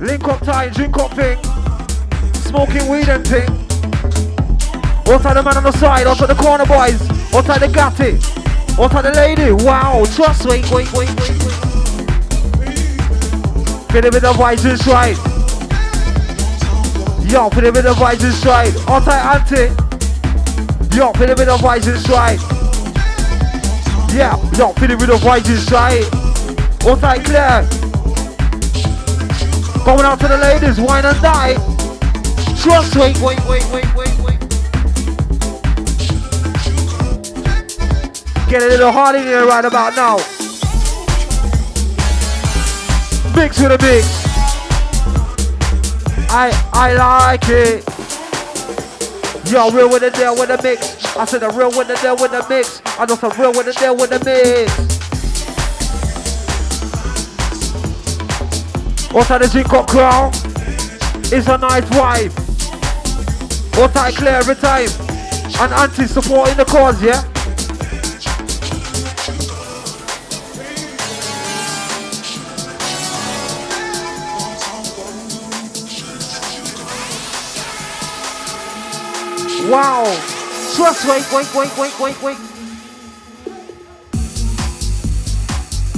Link up time, drink up thing. Smoking weed and thing. Outside the man on the side, outside the corner boys. Outside the gatty. Outside the lady. Wow, trust, wait, wait, wait, wait, wait. Fit it with the vibes right. Yo, fit it with the vibes right. Outside auntie. Yo, fit it with the vibes right. Yeah, yo, fit it with the vibes right. Outside Claire. Going out to the ladies, wine and die. Trust, wait, wait, wait, wait, wait, wait. Get a little hard in here right about now. Mix to the mix. I I like it. Yo, real with the deal with the mix. I said the real with the deal with the mix. I know some real with the deal with the mix. What's that the up crown? It's a nice vibe. What's that clear every time? And anti supporting the cause, yeah? Wow. Trust, wait, wait, wait, wait, wait, wait.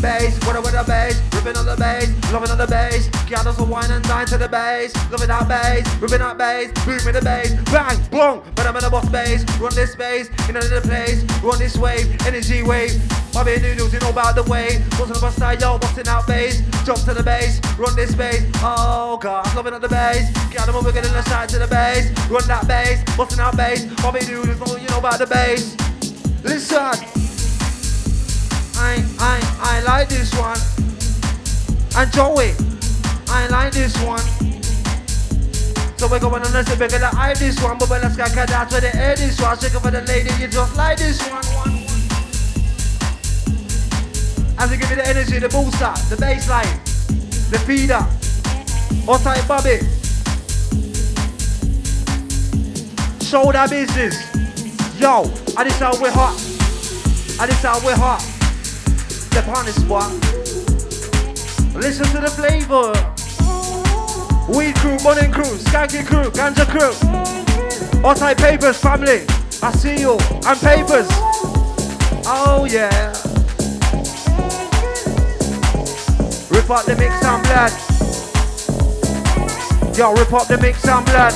Bass, what with the bass, ripping on the bass, loving on the bass, us a wine and dine to the bass, loving that bass, ripping that bass, booming the bass, bang, boom, but I'm in the boss bass, run this space, in another place, run this wave, energy wave, Bobby noodles, you know about the way, wasn't about style, yo, busting out bass, jump to the bass, run this bass, oh god, loving on the bass, got them over, getting the side to the bass, run that bass, busting out bass, Bobby noodles, you know about the bass, listen. I, I, I like this one. And Joey, I like this one. So we're going on a sip, we're gonna eye this one, but when let's get that's to the air this one. Shaking for the lady, you just like this one. one. As they give me the energy, the booster, the baseline, the feeder. Outside Bobby. Show that business. Yo, and this how we're hot. And this how we're hot. Step on this spot. Listen to the flavor. Weed crew, morning crew, skanky crew, ganja crew. Outside papers, family. I see you. And papers. Oh yeah. Rip up the mix and blood. Yo, rip up the mix and blood.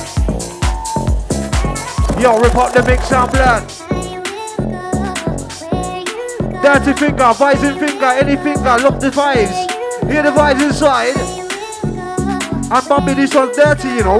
Yo, rip up the mix and blood. Dirty finger, vising finger, any finger, look the vibes. Hear the vibes inside. I'm bumping this one's dirty, you know.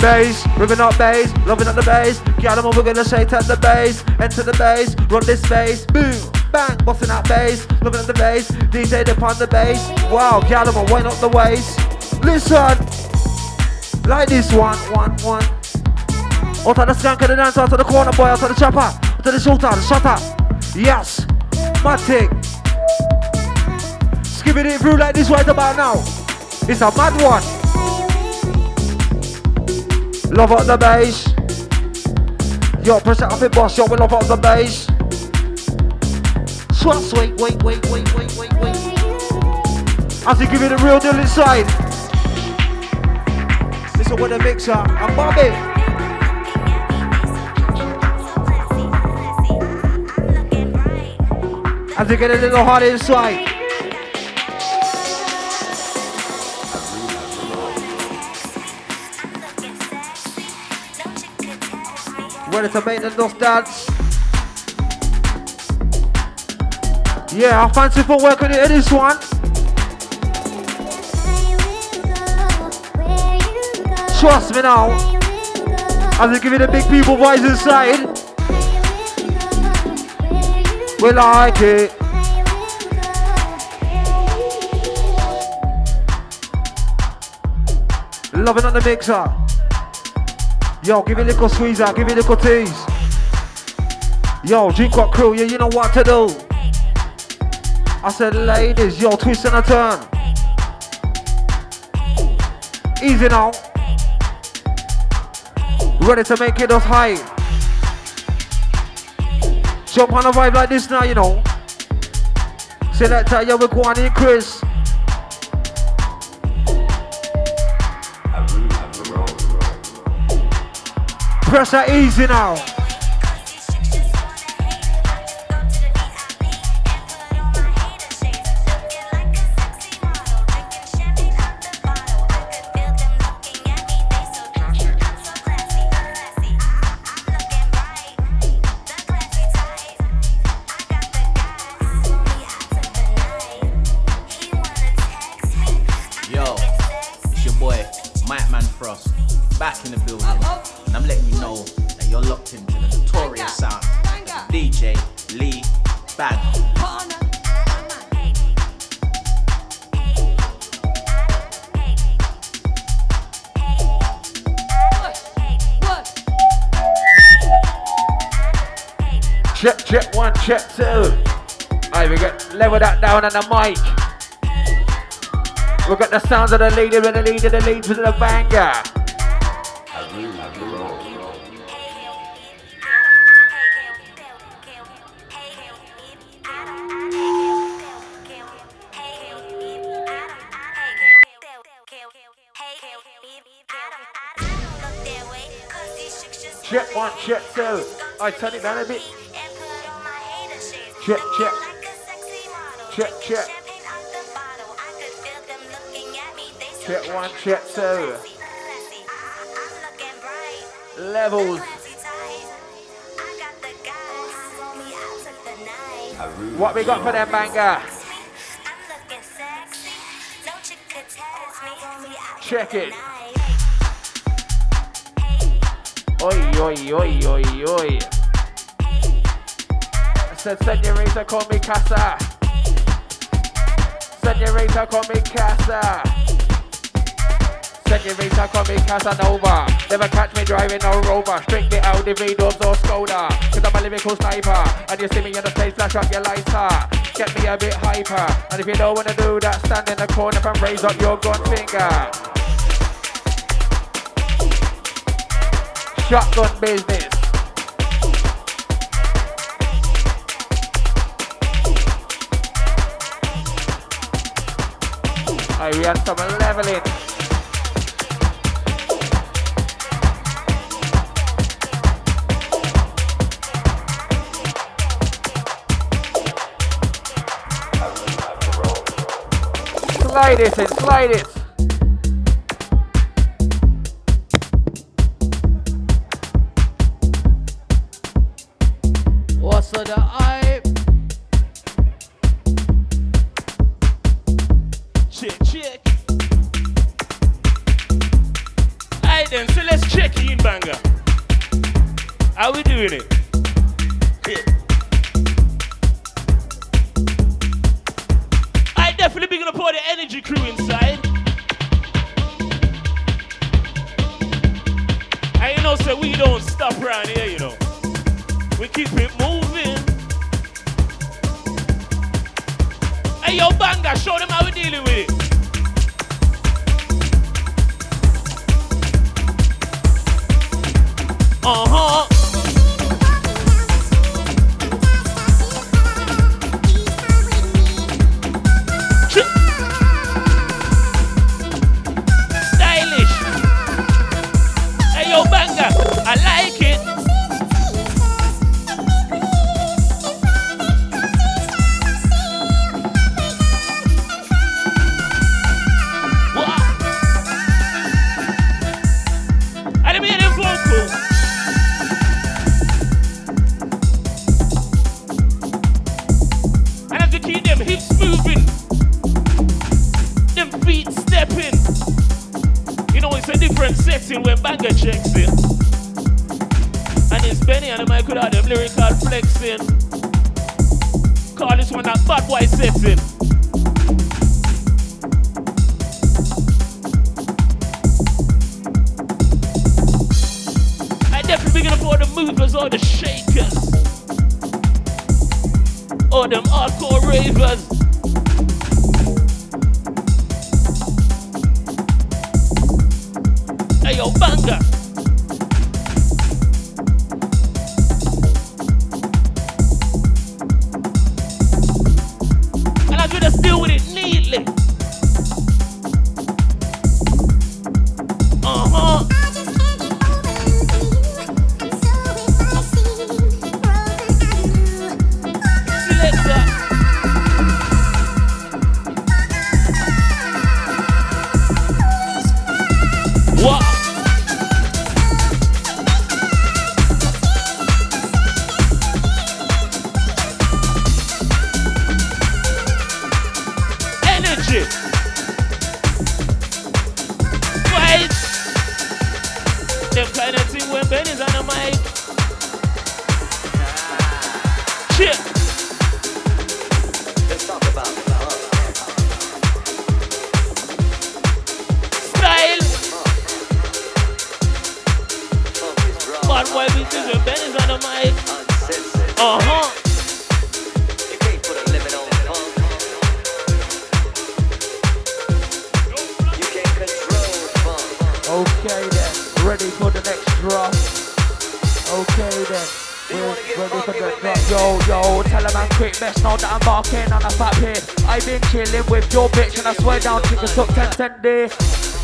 Bass, ripping up bass, loving up the bass. Get them over, gonna shake at the bass. Enter the bass, run this bass. Boom, bang, busting that bass, loving up the bass. DJ upon the bass. Wow, get wind up the waist. Listen, like this one, one, one. Out of the skank of the dance, out of the corner boy, out of the chopper, out the shooter, the shutter. Yes, Matic. Skipping it through like this right about now. It's a mad one. Love up the bass. Yo, press it up it boss, yo, we love up the bass. Trust, wait, wait, wait, wait, wait, wait, wait. As you give it a real deal inside. Listen with the mixer, I'm Bobby. As they get a little hot inside. Ready to make the dust dance? Yeah, I fancy for working it in this one. Trust me now. As they give it the big people voice inside. We like it. Loving on the mixer. Yo, give it a little squeeze out, give it a little tease. Yo, drink what crew, yeah, you know what to do. I said, ladies, yo, twist and a turn. Easy now. Ready to make it us high. Jump on a vibe like this now, you know. Selector, yo, we're going in, Chris. Pressure easy now. Mic. We got the sounds of the leader and the leader, the lead to the banger. Check one, check two. I turn it down a bit. Check, check. Check, check. Check one, check two. Levels. What we got for them banger? Check it. Oi, oi, oi, oi, oi. I Said senorita, call me casa. Senorita, call me casa. Senorita, call me Casanova. Never catch me driving no rover. Strictly Audi V-Dubs or Skoda. Cause I'm a lyrical sniper. And you see me on the stage, flash up your lighter. Get me a bit hyper. And if you don't wanna do that, stand in the corner and raise up your gun finger. Shotgun business. We had some leveling. Slide it in, slide it. Them kind of thing when Ben is on the mic. Shit.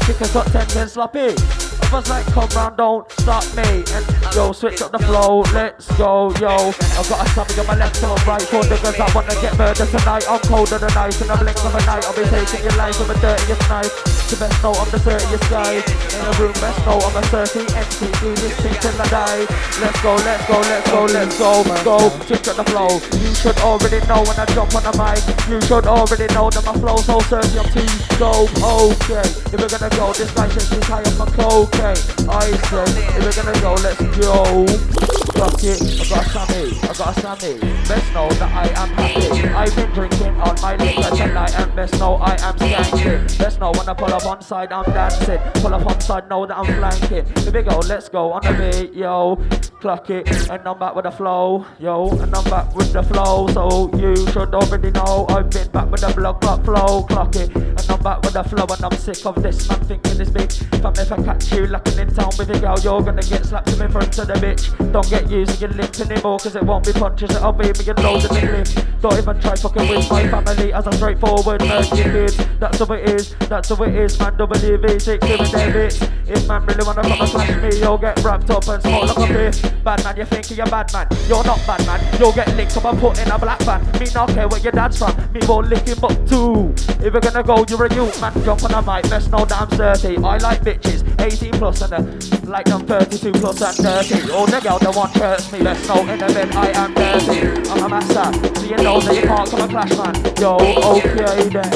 Chicken up 10 10 sloppy. I was like, come round, don't stop me. And yo, switch up the flow, let's go, yo. I got a stomach on my left and right for niggas I wanna get murdered tonight. I'm colder than ice in the blink of a night. I'll be taking your life with a dirtiest knife. The best know I'm the dirtiest guy In the room, best know I'm a 30 empty Do this thing till I die Let's go, let's go, let's go, let's go. Go, kick at the flow. You should already know when I jump on the mic. You should already know that my flow's so dirty I'm too dope, okay If we're gonna go, this night is too high on my cocaine I said, if we're gonna go, let's go Fuck it, I got a Sammy, I got a Sammy Best know that I am happy I've been drinking on my liquor tonight And best know I am skanking Best know when I pull up on side, I'm dancing. Pull up on side, know that I'm flanking. Here we go, let's go on the beat, yo. Clock it, and I'm back with the flow, yo. And I'm back with the flow, so you should already know I've been back with the blood clock flow. Clock it, and I'm back with the flow, and I'm sick of this man thinking this big. If I catch you locking in town with a girl, you're gonna get slapped in front of the bitch. Don't get used to your lips anymore, cause it won't be punches, it'll be me and loads of the Don't even try fucking with my family as I'm straightforward, merging That's how it is, that's how it is man WV6 doing their bits. If man really wanna come and flash me, you'll get wrapped up and smoke like a beer. Bad man, you think you're bad man. You're not bad man. You'll get licked up and put in a black van. Me not care where your dad's from. Me won't lick him up too. If we're gonna go, you're a youth man. Jump on the mic, know that I'm dirty. I like bitches, 18 plus and uh, like them 32 plus and dirty. All the girls that want hurts me, best know in the bed I am dirty. I'm a master, so you know that you can't come and clash man. Yo, okay then.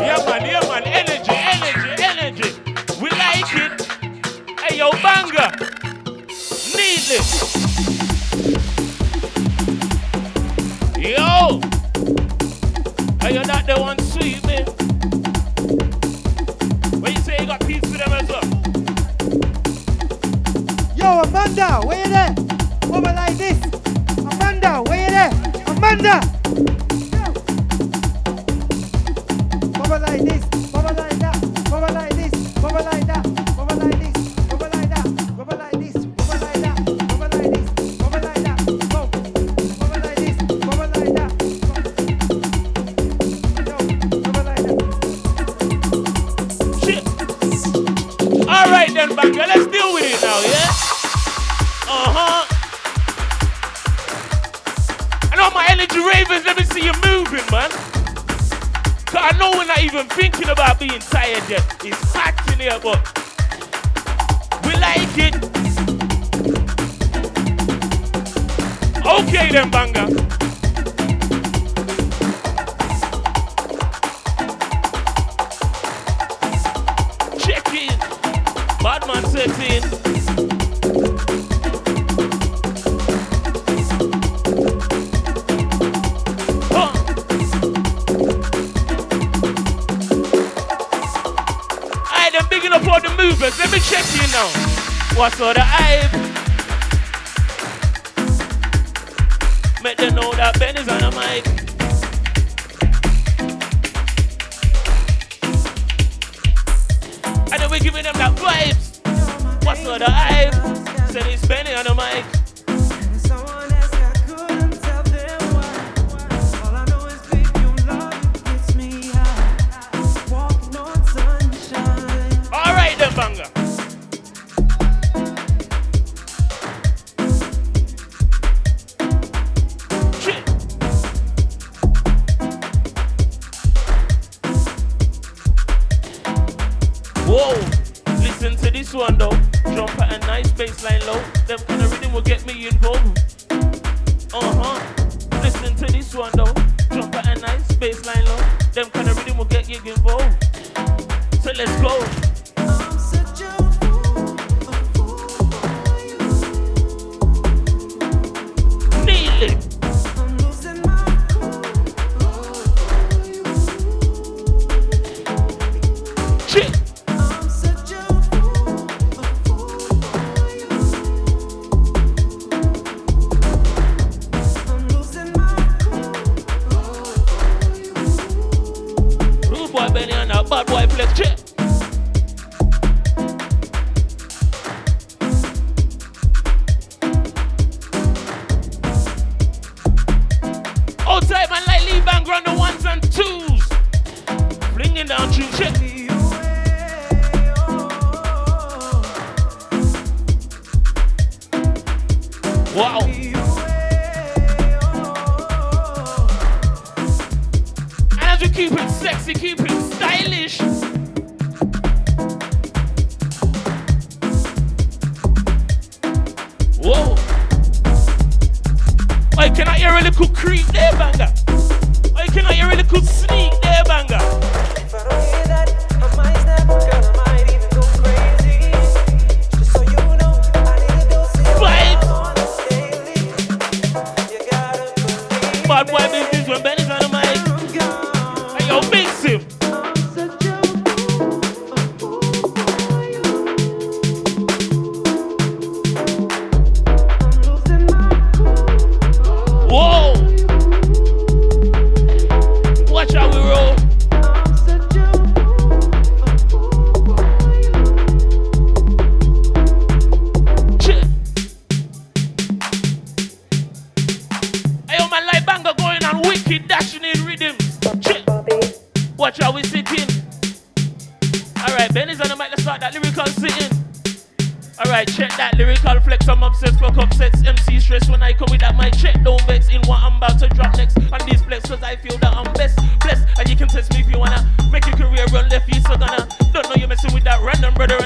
Yeah man, yeah man, energy, energy, energy. We like it. Hey yo, banger. Need it. Yo. Hey, you're not the one Yo, Amanda, where you there? Over like this. Amanda, where you there? Amanda! even thinking about being tired yet. It's hot in here, but we like it. Okay then, banger. Check in. Badman 13. What's all the hype? Make them know that Ben is on the mic. bad wife left check. I'm about to drop next on these flex cause I feel that I'm best blessed. And you can test me if you wanna make your career run left you so gonna. Don't know you're messing with that random brother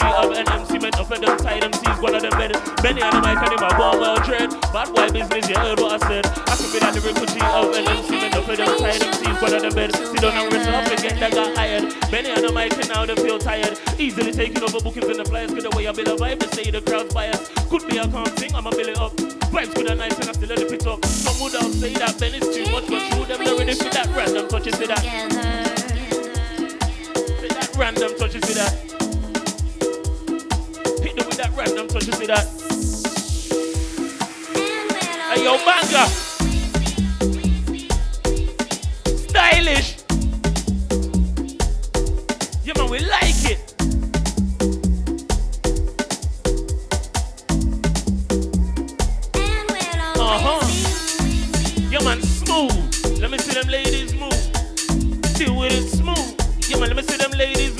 Of an MC man up and outside MCs one of them better. Benny and the mic him my ball well dread. Bad boy business, you heard what I said. I could be that lyrical G of an MC man up and outside MCs one of them better. don't and rest up again that got hired. Benny and the mic and now they feel tired. Easily taking over bookings in the flyers. Get away a bit of vibe say the crowd's biased. Could be a calm thing, I'ma it up. Vibes good and nice and I still let it pick up. Some would all say that Ben is too much, but true, them the ready for that random touches to that. That random touches to that with that random touch, you see that? Hey, yo, manga! Stylish! Yeah, man, we like it! Uh huh. Yeah, man, smooth. Let me see them ladies move. Do it smooth. Yeah, man, let me see them ladies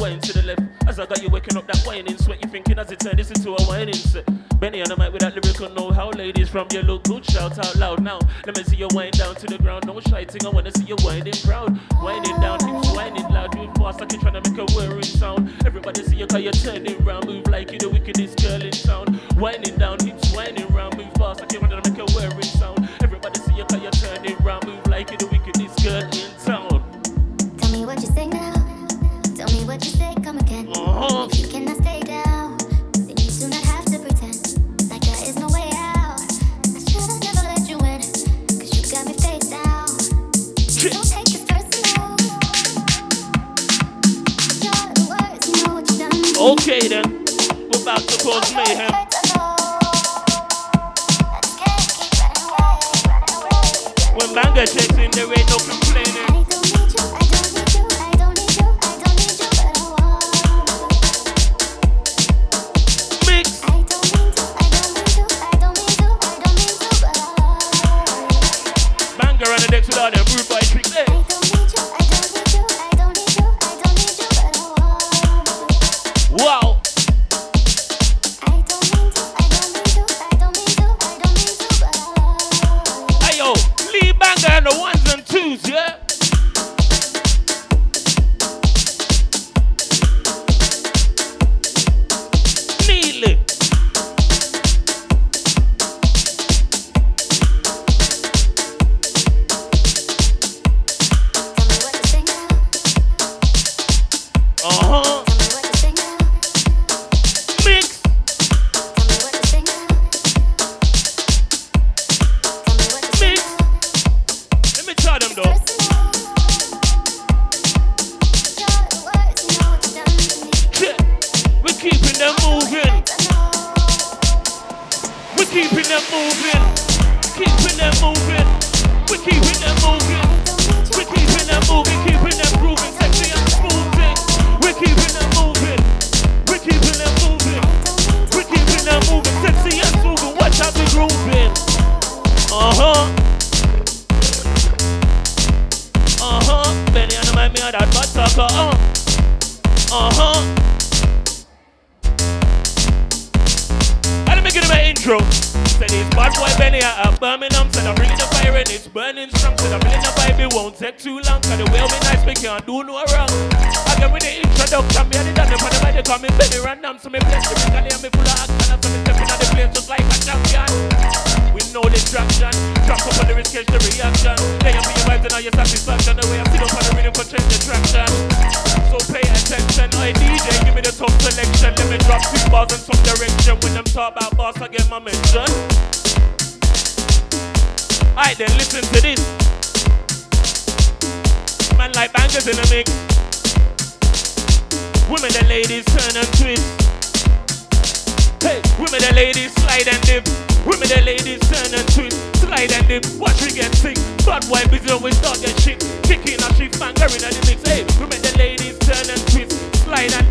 wine to the left. As I got you waking up that whining sweat, you thinking as it turned this into a whining set. Benny on the mic with that lyrical know how ladies from your look good shout out loud now. Let me see you wind down to the ground, no shiting. I wanna see you winding proud, winding down, hips whining loud, move fast like you're trying to make a whirring sound. Everybody see you 'cause you're turning round, move like you're the wickedest girl in town. Winding down, hips whining round, move fast like you're trying to make a whirring sound. Everybody see you 'cause you're turning round, move like you're the wickedest girl in cannot stay down, then you not have to pretend like there is no way out. I should have never let you in, cause you got me face down. Don't take. You're the worst, you know what you done. Okay then, we're about to cause mayhem. When banger checks in, there ain't no complaining.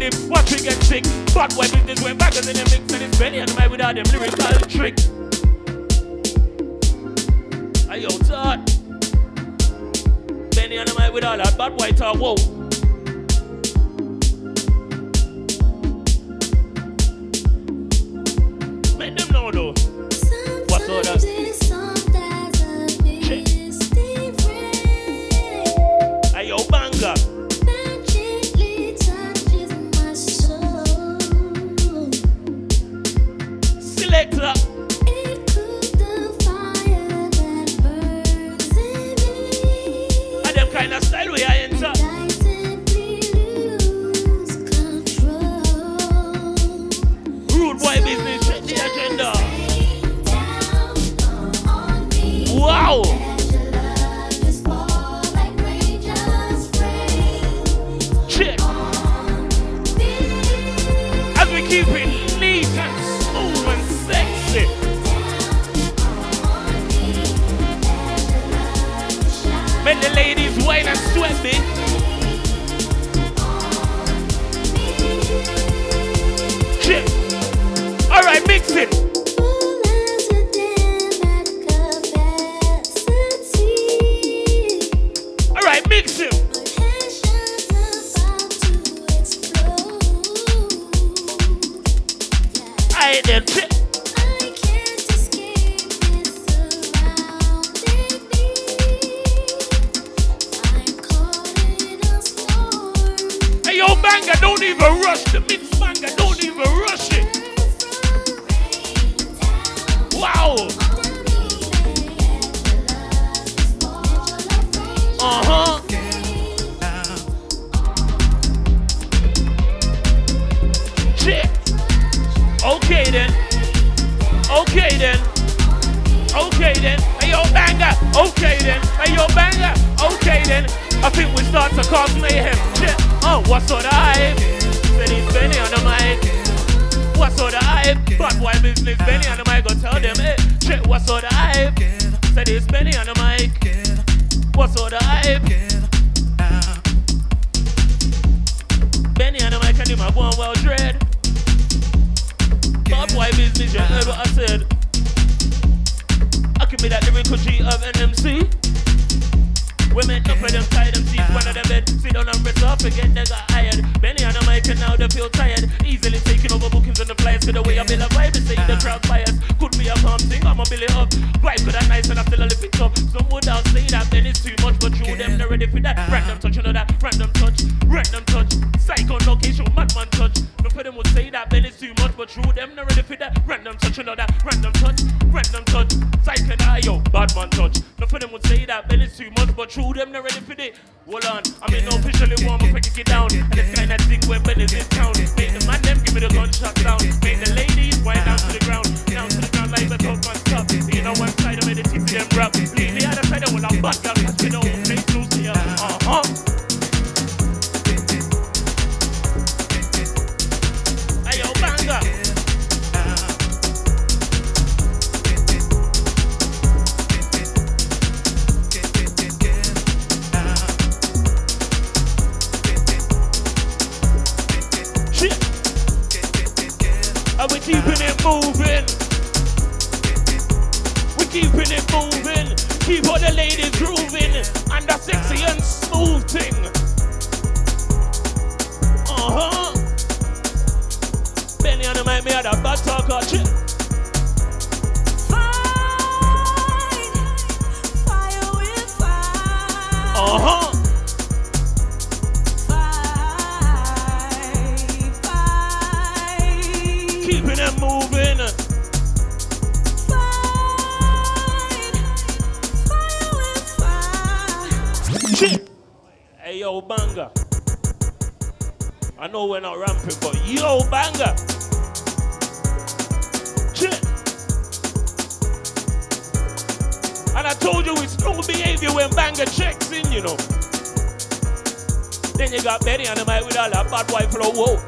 him, watch we get sick. But why business went back in the mix and it's Benny and my without them lyrical trick. I yo, Todd. Benny and my with all that bad white talk, whoa. Hey, don't even rush the mix, banger, don't even rush it. Wow. Uh huh. Shit. Okay then. Okay then. Okay then. Hey yo banger. Okay then. Hey yo banger. Okay then. I think we start to cause mayhem. Shit. Oh, what's on the hype? Said he's Benny on the mic. What's on the hype? Bad boy business. Benny on the mic. Go tell them. Hey, shit. What's on the hype? Said it's Benny on the mic. What's on the hype? Benny and the mic and him are going well dread. Bad boy business, you heard what I said. I can be that lyrical G of NMC. Women, enough of them tie them teeth, one of them bed, sit down and rest off again, they got hired. Benny and the mic and now they feel tired. Easily taking over bookings and the flyers to the way I build a vibe, they say the crowd bias. Could be a calm thing, I'ma build it up. Vibe good and nice and I still a lift it up. Some would out say that then it's too much, but true, them not ready for that. Random touch, you know that, random touch, random touch. Psycho location, madman touch. No for them would say that then it's too much, but true, them not ready for that. Random touch, you know that, random touch, random touch. Psycho, yo, bad man touch. No for them would say that then it's too much, but true, them not ready for it. Hold on, I mean, no officially warm up, break it down. And this kind of thing where Ben is in town. Make the man them give me the gunshot sound. Make the ladies wind down to the ground, down to the ground like the top man stop. You know one side of me, the tip them rap. Leave the other side of when I'm back, girl, you know, we're not ramping, but yo, banger. Shit. And I told you it's no behavior when banger checks in, you know. Then you got Benny on the mic with all that bad boy flow. Whoa.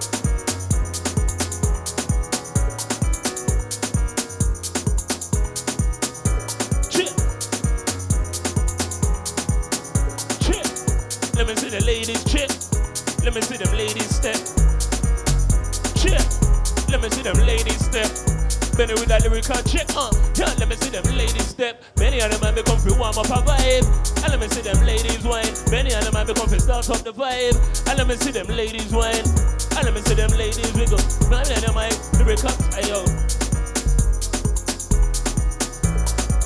Lyrical check, uh. Yeah, let me see them ladies step. Benny and the man become free warm up a vibe. And let me see them ladies wine. Many of them man become free start up the vibe. And let me see them ladies wine. And let me see them ladies wiggle. Benny and the man lyrical, hey yo.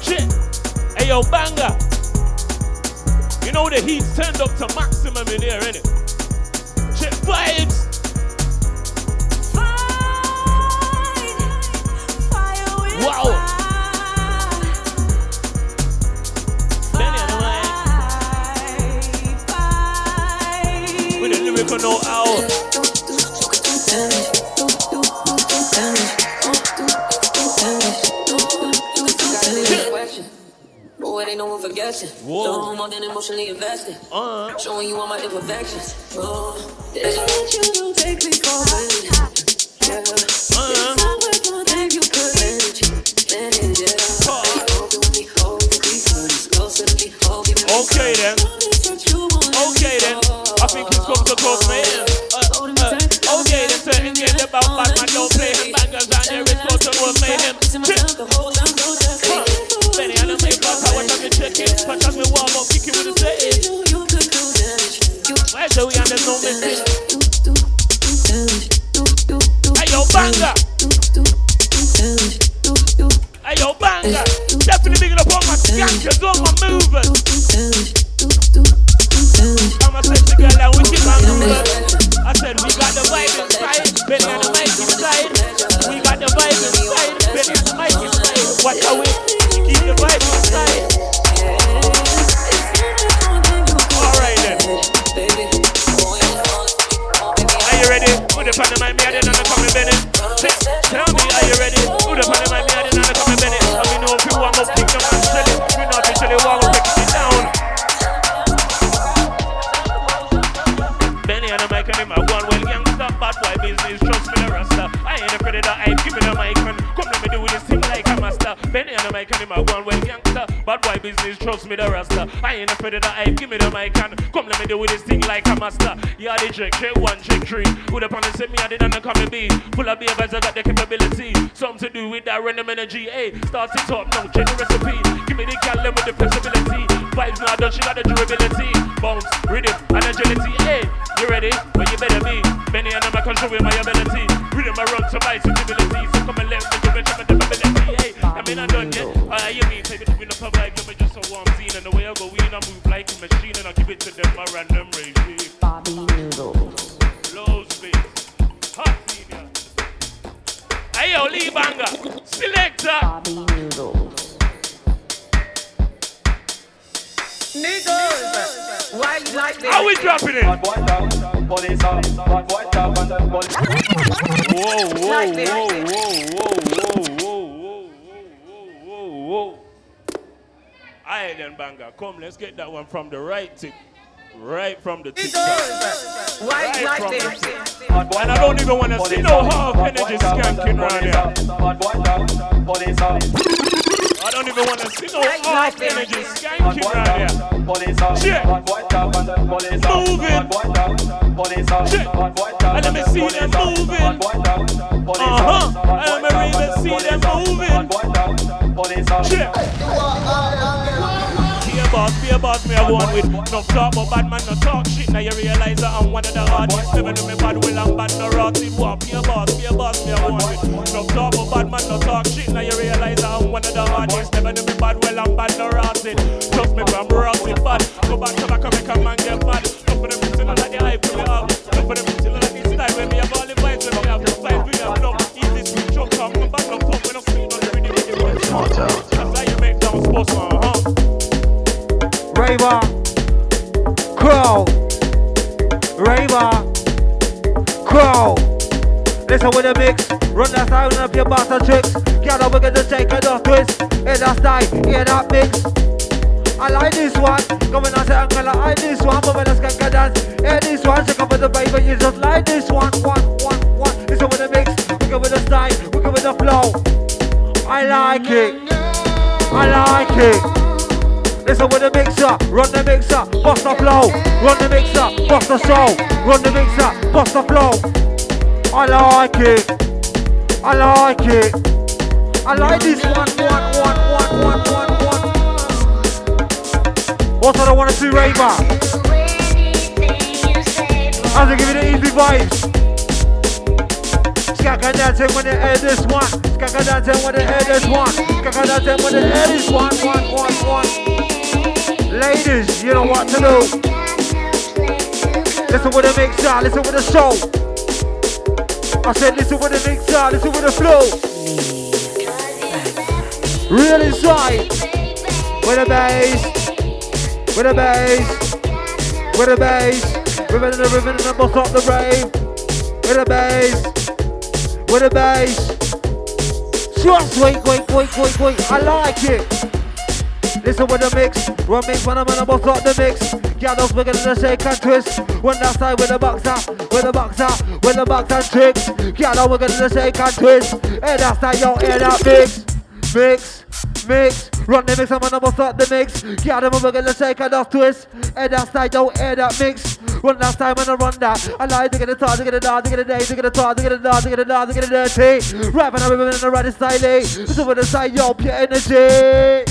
Shit. Hey yo, banger. You know the heat's turned up to maximum in here, innit? Shit, vibes. affection. Whoa. So I'm more than emotionally invested. Uh. Showing you all my imperfections. Oh, you don't take me for granted. Yeah. Uh. It's you Oh. Okay then. Okay then. I think he's come to close, man. Uh, uh, okay then. About don't play him. Bangers for him. Chip. Definitely big it up on my skankers, on my movers. I'm a sexy girl and we keep on moving. I said we got the vibe inside, Benny and the mic inside. We got the vibe inside, Benny and the mic inside. Watch we keep the vibe inside. Alright then. Are you ready? Put the pan in my me, I didn't know coming Benny. Tell me, are you ready? Trust me the rasta. I ain't afraid of that, I give me the mic and Come let me do this thing like a master. Yeah, the trick, check one, check three. Who the say me, I didn't come and be Full of beavers, I got the capability. Something to do with that random energy, hey. Start it up no, check the recipe. Give me the gal with the flexibility. Vibes now done, she got the durability? Bounce, rhythm, and agility, hey. You ready? Well, you better be. Benny and I'm control with my ability. Rhythm, I run to my sensibility to them, a random regime Bobby Noodles. Low space Hot senior Hey yo, Lee Banger Selector Bobby Noodles. How we dropping it? Whoa, whoa, whoa, whoa, whoa, whoa, whoa, whoa, whoa, whoa, whoa. Alright then, banger. Come, let's get that one from the right tip. Right from the tip. Right from the tip. And I don't even want to see no half energy skanking around here. I don't even want to see no half energy skanking around here. Shit. Moving. Shit. And let me see them moving. Uh-huh. And let me even see them moving. Shit. Boss, be a boss, me a one with. Enough talk, but bad man no talk shit. Now you realize that I'm one of the hardest. Never do me bad will and bad no What, be a boss, be a boss, me a one with. Enough talk, but bad man no talk shit. Now you realize that I'm one of the hardest. Never do me bad will and bad no rotted Trust me from rotted bad. Go back to back and make a man get mad. Look for them bitches like the hype we have. Look for them bitches like this style When me have all the vibes when me have. The vibes we have. No, easy sweet chunk come back no pump When I'm speaking on the rhythm, you get That's how you make down sports, uh-huh Raver, Crow, Raver, Crow. Listen with the mix, run that sound up your bastard tricks. Get up, we're gonna take a dog twist. Hear that style, hear that mix. I like this one. Coming on, say uncle, I like this one. But when I skank dance, hear this one. Check up with the baby, you just like this one, one, one, one. Listen with the mix, we go with the style, we go with the flow. I like it, I like it. Listen with the mixer, run the mixer, bust the flow. Run the mixer, bust the soul. Run the mixer, bust the flow. I like it. I like it. I like this one, one, one, one, one, one, one. What I want to see, Raver? How's it giving it easy vibes? Skaka dancing when they hear this one. Skaka dancing when they hear this one. Skaka dancing when they hear this one, one, one, one. Ladies, you know what to do. Listen with the mixer, listen with the show. I said listen with the mixer, listen with the flow. Real inside. With the bass. With the bass. With the bass. Ribbon and the ribbon and the bust up the rave. With the bass. With the bass. Just wait, wait, wait, wait, wait. I like it. Listen with the mix. Run mix when on the boss up the mix. Bigger than the shake and twist. When that side with the boxer, with the boxer, with the box and tricks. Bigger than the shake and twist. Hey, that's that yo, hey, that mix. Mix, mix, run the mix, I'm on the boss up the mix. Them over gonna shake and off twist. Hey, that's that yo, hey, that mix. Run that time and I run that. I like to get the talk, to get the dog, to get the day, to get the talk, to get the dog, to get the dog, to get the dirty. Rapping, I'm in the right style. This is what the side, yo, pure energy.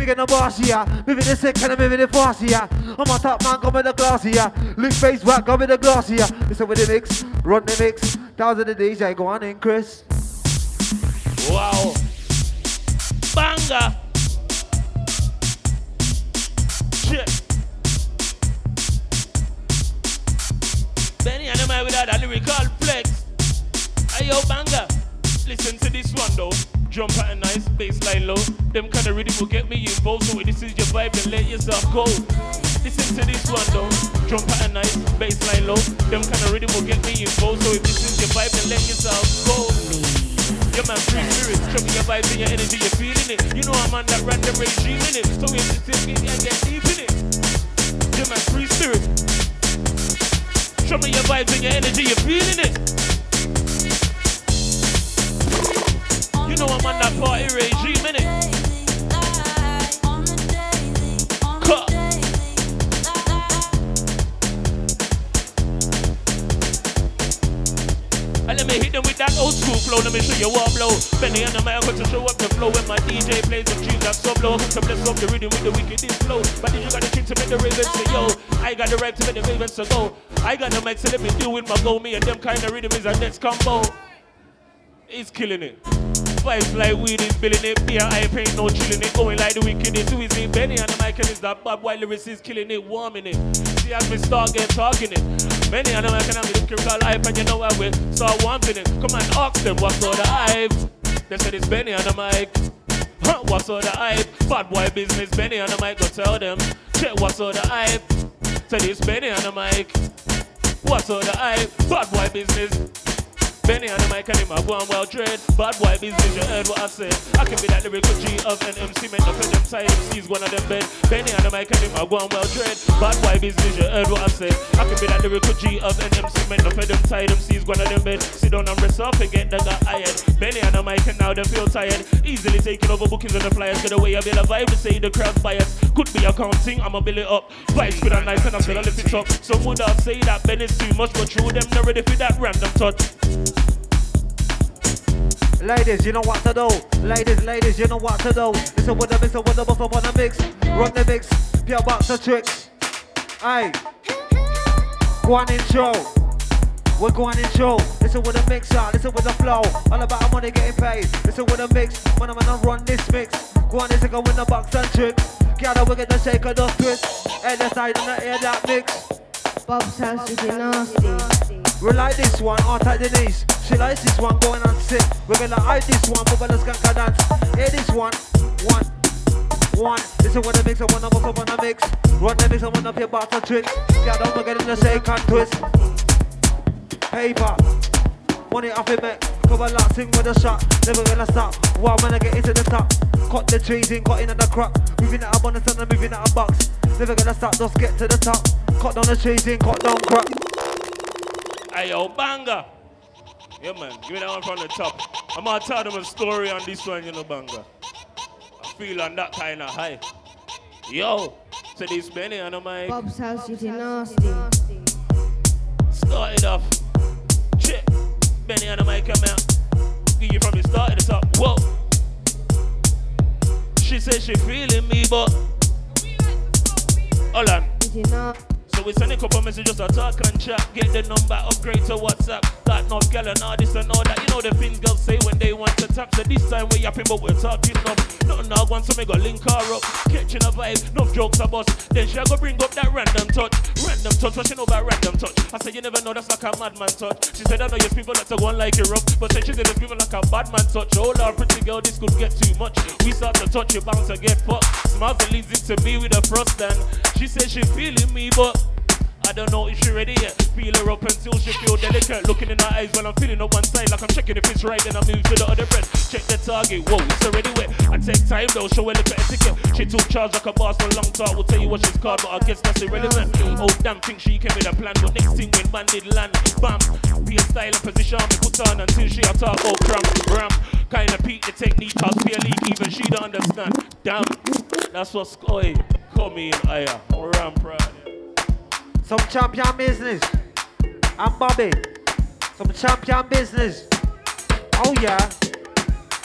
Big in the boss here, moving the sick I'm moving the fast here. I'm a top man, come with the glass here. Look face back, come with the glass here. Listen with the mix, run the mix. Thousand the DJ, go on in, Chris. Wow. Banger. Shit. Benny and man without a lyrical flex. Hey yo, banger. Listen to this one though. Jump at a nice baseline low. Them kind of rhythm will get me involved. So if this is your vibe, then let yourself go. Listen to this one though. Jump at a nice baseline low. Them kind of rhythm will get me involved. So if this is your vibe, then let yourself go. Your man free spirits, trouble your vibes and your energy, you're feeling it. You know I'm on that random regime in it. So if you take it and get deep in it. Your man free spirit. Me your vibes and your energy, you're feeling it. You know I'm on that party regime in it. Cut. And let me hit them with that old school flow. Let me show you what blow. Benny and the man got to show up the flow when my DJ plays the tune that's so blow. To bless up the rhythm with the wickedest flow. But then you got the trick to make the ravens say yo. I got the right to make the ravens to go. I got the mic to let me do with my go. Me and them kind of rhythm is a next combo. He's killing it. Vibes like weed is billing it. Beer, I ain't no chilling it. Going like the wicked wickedest. Who is it? Benny and the mic and is that bad white lyrics is killing it, warming it. See as me start get talking it. Benny and the mic and the critical hype and you know I will start wanting it. Come and ask them what's all the hype. They said it's Benny and the mic. Huh, what's all the hype? Bad boy business, Benny and the mic, go tell them. Check what's all the hype. Said it's Benny and the mic. What's all the hype? Bad boy business. Benny and the mic and him, I go on well dread. Bad boy business, you heard what I said. I can be that lyrical G of an MC, man, up them side MCs, one of them bed. Benny and the mic and him, I go on well dread. Bad boy business, you heard what I said. I can be that lyrical G of an MC, man, up them side MCs, one of them bed. Sit down and rest off, forget that got iron. Benny and the mic and now they feel tired. Easily taking over bookings on the flyers. Get away a bit of vibe to say the crowd's biased. Could be accounting, I'ma build it up. Vibes with a knife and I'm gonna lift it up. Some would have say that Benny's too much, but true, them not ready for that random touch. Ladies, you know what to do. Ladies, ladies, you know what to do. Listen with the mix, listen with the up on the mix. Run the mix, pure box of tricks. Aye. Go on in show. We're going in show. Listen with the mix out, listen with the flow. All about money getting paid. Listen with the mix. When I'm gonna run this mix. Go on and go in the box and tricks. We get the shake of the twist. And the side and the air that mix. Bob's house is nasty. We like this one, on tight Denise. She likes this one, going on sit. We're gonna hide this one, gonna skunk a dance. Hear this one, one, one. This Listen when the mix, I wanna bust up on the mix. Run the mix, I wanna play of tricks. Yeah, don't forget in the and twist. Paper, money off it, mate. Cover lot, sing with a shot. Never gonna stop. Wow, when I get into the top. Cut the trees in, cut in at the crop. Moving out of abundance and I'm moving out of box. Never gonna stop, just get to the top. Cut down the trees in, cut down crop. Hey yo, banger. Yeah man, give me that one from the top. I'm gonna tell them a story on this one, you know, banger. I feel on that kind of high. Yo, so this Benny on the mic Bob's house is nasty. started off. Shit, Benny on the mic come out. Give you from the start to the top. Whoa. She said she feeling me, but hold on. So we send a couple messages to talk and chat. Get the number, upgrade to WhatsApp. Got no girl and all this and all that. You know the things girls say when they want to tap. So this time we're yapping, but we're talking up. Nothing now want so me go link her up. Catching a vibe, no jokes about. Then she go bring up that random touch. Random touch, what she know about random touch? I said you never know, that's like a madman touch. She said I know you people that to go on like it rough. But then she said people like a bad man touch. Oh Lord, pretty girl, this could get too much. We start to touch, you bound to get fucked. Smart leads into me with a frost and she says she feeling me, but I don't know if she ready yet. Feel her up until she feel delicate. Looking in her eyes while I'm feeling on one side, like I'm checking if it's right. Then I move to the other breast. check the target. Whoa, it's already wet. I take time though, show her at etiquette. She took charge like a boss for long talk. Will tell you what she's called, but I guess that's irrelevant. Oh damn, think she came with a plan, but next thing when man did land, bam. Be a style and position me put on until she a talk about cram, ram. Kinda peak the technique, talk fear even she don't understand. Damn, that's what's going. Some champion business. I'm Bobby. Some champion business. Oh yeah.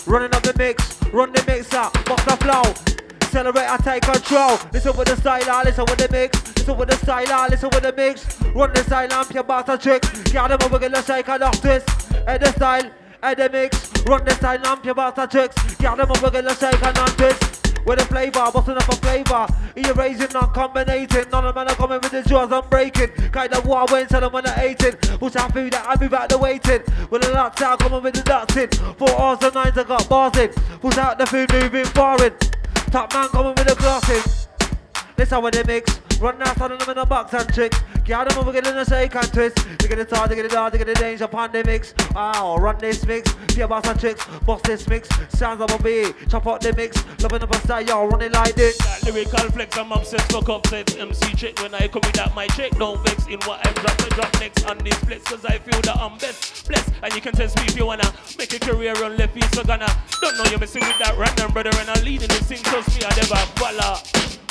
Running up the mix. Run the mix up. Box the flow. Celebrate, I take control. Listen with the style, ah, listen with the mix. Listen with the style, ah, listen with the mix. Run the style, amp your and tricks. Get them over, the shake and off twist. And the style, and the mix. Run the style, amp your and tricks. Get them over, the shake and off twist. With the flavour, busting up a flavour. You're raising, non combinating. None of them are coming with the jaws, I'm breaking. Kind of war when tell them when they're eating. Push out food that I move out the waiting. With the nuts out, coming with the nuts in. Four hours and nines, I got bars in. Push out the food, moving foreign. Top man coming with the glasses. This how they mix. Run now, of them in a box and tricks. Get them over, get in a shake and twist. They get it hard, they get it hard, they get the danger pandemics. Wow, run this mix. Pure boss and tricks. Boss this mix. Sounds of a beat. Chop out the mix. Loving up a style, y'all running like this. That lyrical flex, I'm obsessed, fuck upset MC trick when I come with that my check Don't vex in what I drop, I drop next on this flex Cause I feel that I'm best, blessed And you can test me if you wanna Make a career on left feet, so gonna Don't know you're messing with that random brother And I'm leading this thing, trust me, I never follow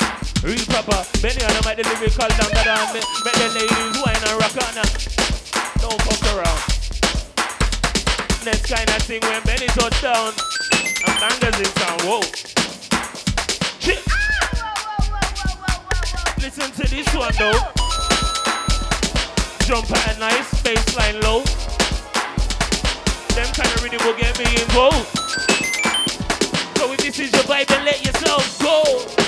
Real proper, Benny and I make the lyrical down the down Make the ladies wine and rock on. Don't fuck around Next kind of thing when Benny touch down bangers in sound, whoa. Listen to this one though. Jump at a nice baseline low. Them kind of rhythm will get me involved. So if this is your vibe, then let yourself go.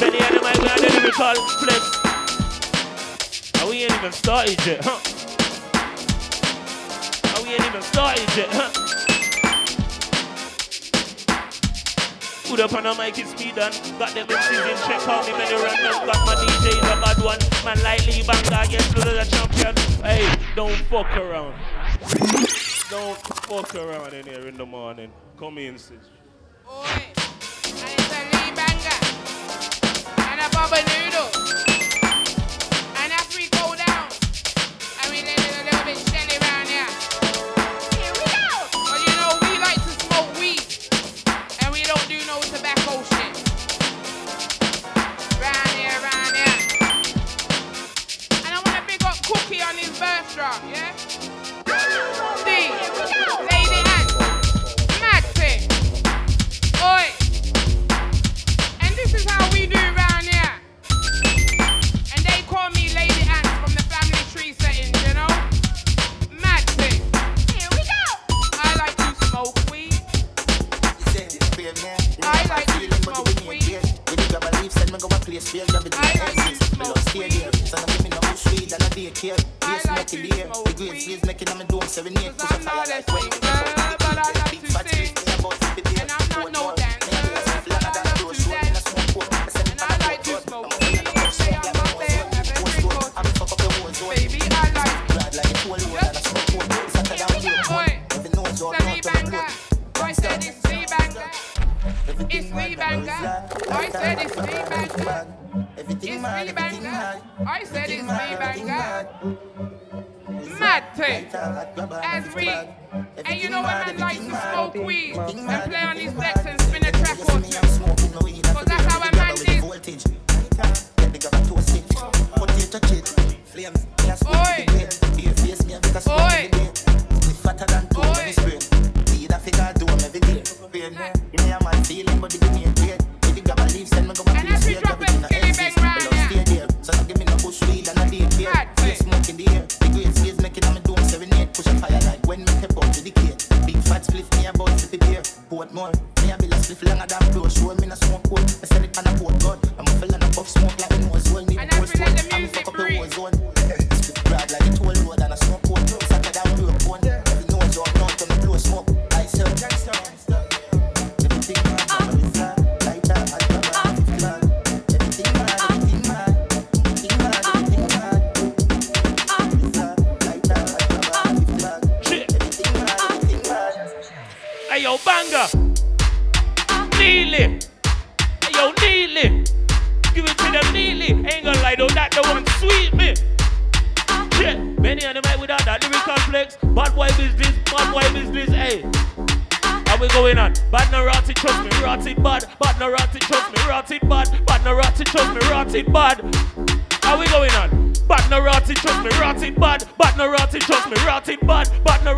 Benny and the mic, we are the lyrical flex. And we ain't even started yet, huh? And we ain't even started yet, huh? Put up on a mic, it's speed and got them MCs in check. Call me Benny Random, got my DJs a bad one. Man Lee Banger, yes, the champion. Hey, don't fuck around. Don't fuck around in here in the morning. Come in, sis. And said it's Lee banger. It's Lee banger. I said it's Lee banger. Mad thing. As we, and you know when man likes to smoke weed and play on his decks and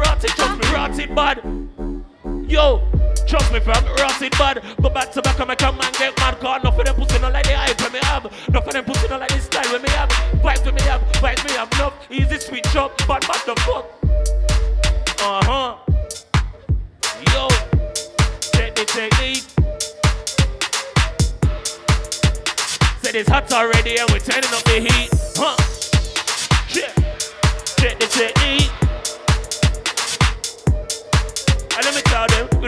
rotted, trust me, rotted bad. Yo, trust me, fam, rotted bad. Go back to back and make a man get mad. Cause enough of them pussy not like the hype when me have. Enough of them pussy not like the style when me have. Vibes when me have, vibes me have. Enough easy switch up, bad bad the fuck. Uh huh. Yo, check the technique. Said it's hot already and we're turning up the heat.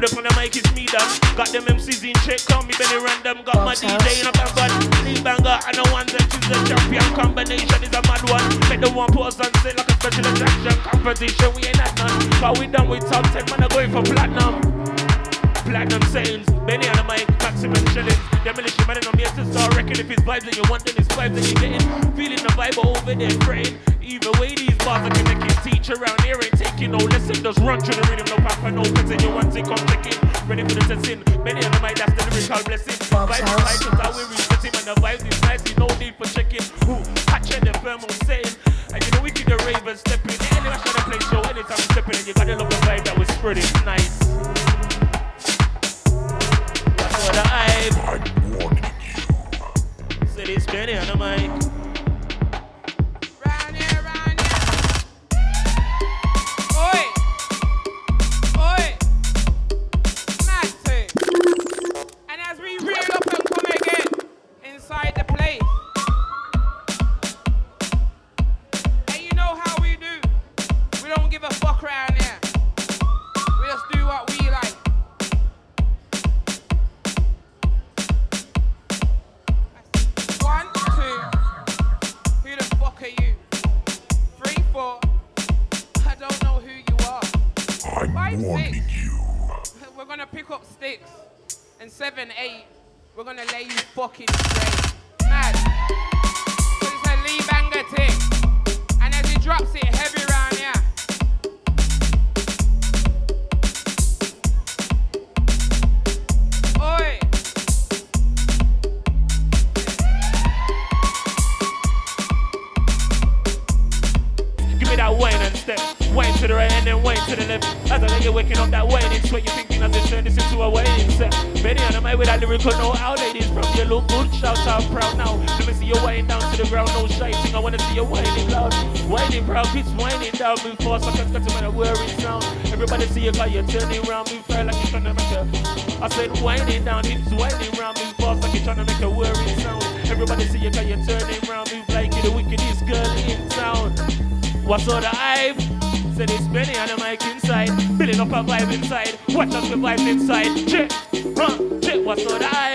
Good up on the mic, it's me done. Got them MCs in check, call me Benny Random. Got my DJ in a bad Lee banger, and the one that choose the champion combination is a mad one. Make the one pause and say like a special attraction. Competition, we ain't that none. Cause we done with top 10, man, I'm going for platinum. Platinum sayings, Benny on the mic, maximum shillings. Demolition man, I'm here to start wrecking. If it's vibes that you want, then it's vibes that you're getting. Feeling the vibe over there, praying. Either way, these bars are gonna get teach around here. Ain't taking no lesson, just run through the rhythm, no papa, no pretend. You want to come check in, ready for the testing. Benny on the mic, that's the lyrical blessing. Vibes is nice, that's how we reset him, and the vibes is nice, no need for checking. Who, catching the firm on saying. And you know we keep the ravers stepping. Any rush on the place, show anytime we stepping in, you gotta love the vibe that was spreading. Nice. That's what I Say this Benny on the mic. Seven, eight. We're gonna lay you fucking straight. What's all the hype? Said it's Benny on the mic inside, building up a vibe inside. Watch out the vibe inside. Check, huh? Check. What's all the hype?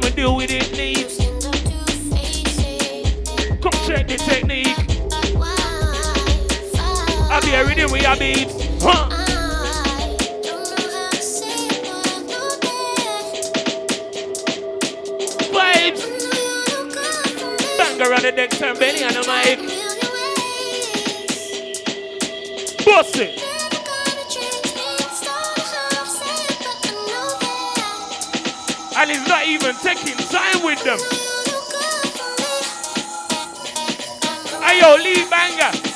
I'ma deal with it, needs. Come check the technique. I'll be a reading with your beats. Huh? Vibes. Banger on the deck, turn Benny on the mic. Bust it. And he's not even taking time with them. Ayo, Lee Banger.